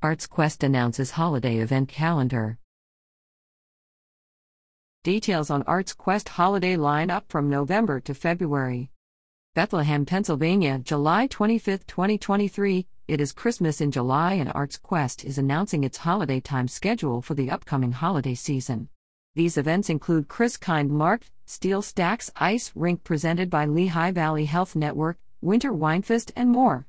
ArtsQuest announces holiday event calendar. Details on ArtsQuest holiday lineup from November to February. Bethlehem, Pennsylvania, July 25, 2023. It is Christmas in July, and ArtsQuest is announcing its holiday time schedule for the upcoming holiday season. These events include Christkindlmarkt, Steel Stacks Ice Rink presented by Lehigh Valley Health Network, Winter Winefest, and more.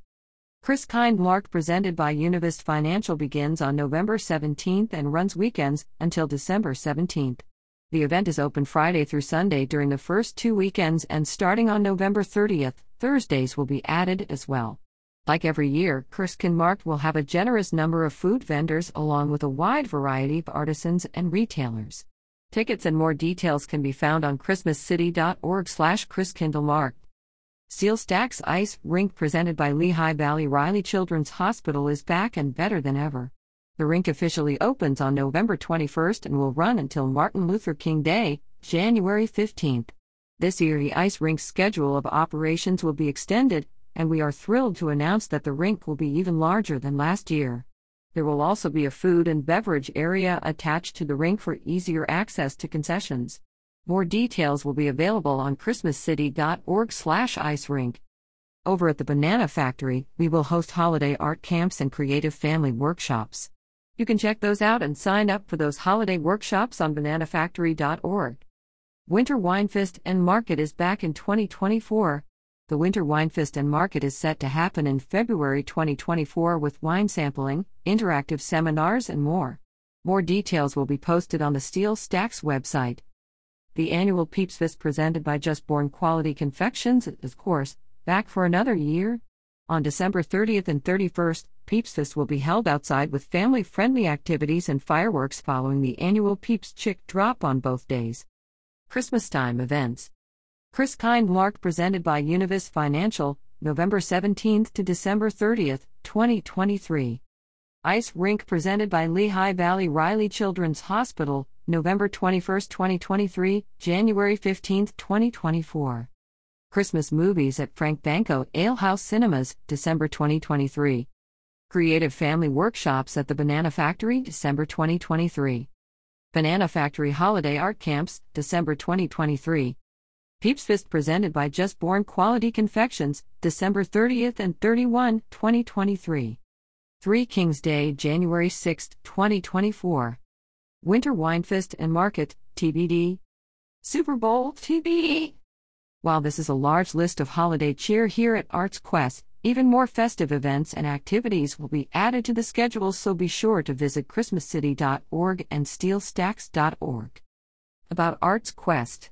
Christkindlmarkt presented by Univest Financial begins on November 17th and runs weekends until December 17th. The event is open Friday through Sunday during the first two weekends and starting on November 30th, Thursdays will be added as well. Like every year, Christkindlmarkt will have a generous number of food vendors along with a wide variety of artisans and retailers. Tickets and more details can be found on christmascity.org slash chriskindlemarkt. Steel Stacks Ice Rink presented by Lehigh Valley Riley Children's Hospital is back and better than ever. The rink officially opens on November 21st and will run until Martin Luther King Day, January 15th. This year, the ice rink's schedule of operations will be extended, and we are thrilled to announce that the rink will be even larger than last year. There will also be a food and beverage area attached to the rink for easier access to concessions. More details will be available on christmascity.org/icerink. Over at the Banana Factory, we will host holiday art camps and creative family workshops. You can check those out and sign up for those holiday workshops on bananafactory.org. Winter Winefest and Market is back in 2024. The Winter Winefest and Market is set to happen in February 2024 with wine sampling, interactive seminars, and more. More details will be posted on the Steel Stacks website. The annual Peeps Fest presented by Just Born Quality Confections is, of course, back for another year. On December 30th and 31st, Peeps Fest will be held outside with family friendly activities and fireworks following the annual Peeps Chick drop on both days. Christmas time events. Christkindlmarkt presented by Univest Financial, November 17th to December 30th, 2023. Ice Rink presented by Lehigh Valley Riley Children's Hospital, November 21, 2023, January 15, 2024. Christmas Movies at Frank Banko Alehouse Cinemas, December 2023. Creative Family Workshops at the Banana Factory, December 2023. Banana Factory Holiday Art Camps, December 2023. Peeps Fest presented by Just Born Quality Confections, December 30th and 31, 2023. Three Kings Day, January 6, 2024. Winter Winefest and Market, TBD. Super Bowl, TBD. While this is a large list of holiday cheer here at ArtsQuest, even more festive events and activities will be added to the schedule, so be sure to visit ChristmasCity.org and SteelStacks.org. About ArtsQuest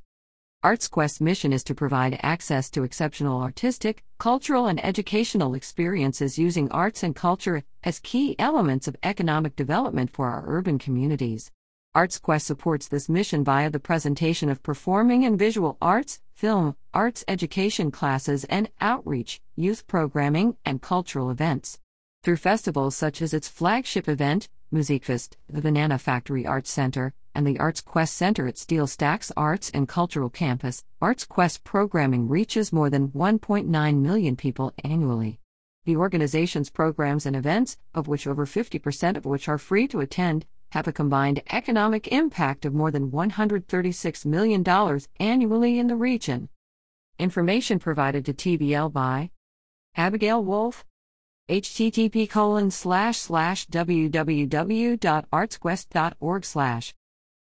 ArtsQuest's mission is to provide access to exceptional artistic, cultural, and educational experiences using arts and culture as key elements of economic development for our urban communities. ArtsQuest supports this mission via the presentation of performing and visual arts, film, arts education classes, and outreach, youth programming, and cultural events. Through festivals such as its flagship event, Musikfest, the Banana Factory Arts Center, and the ArtsQuest Center at Steel Stacks Arts and Cultural Campus, ArtsQuest programming reaches more than 1.9 million people annually. The organization's programs and events, of which over 50% of which are free to attend, have a combined economic impact of more than $136 million annually in the region. Information provided to TBL by Abigail Wolf. http colon slash slash www.artsquest.org slash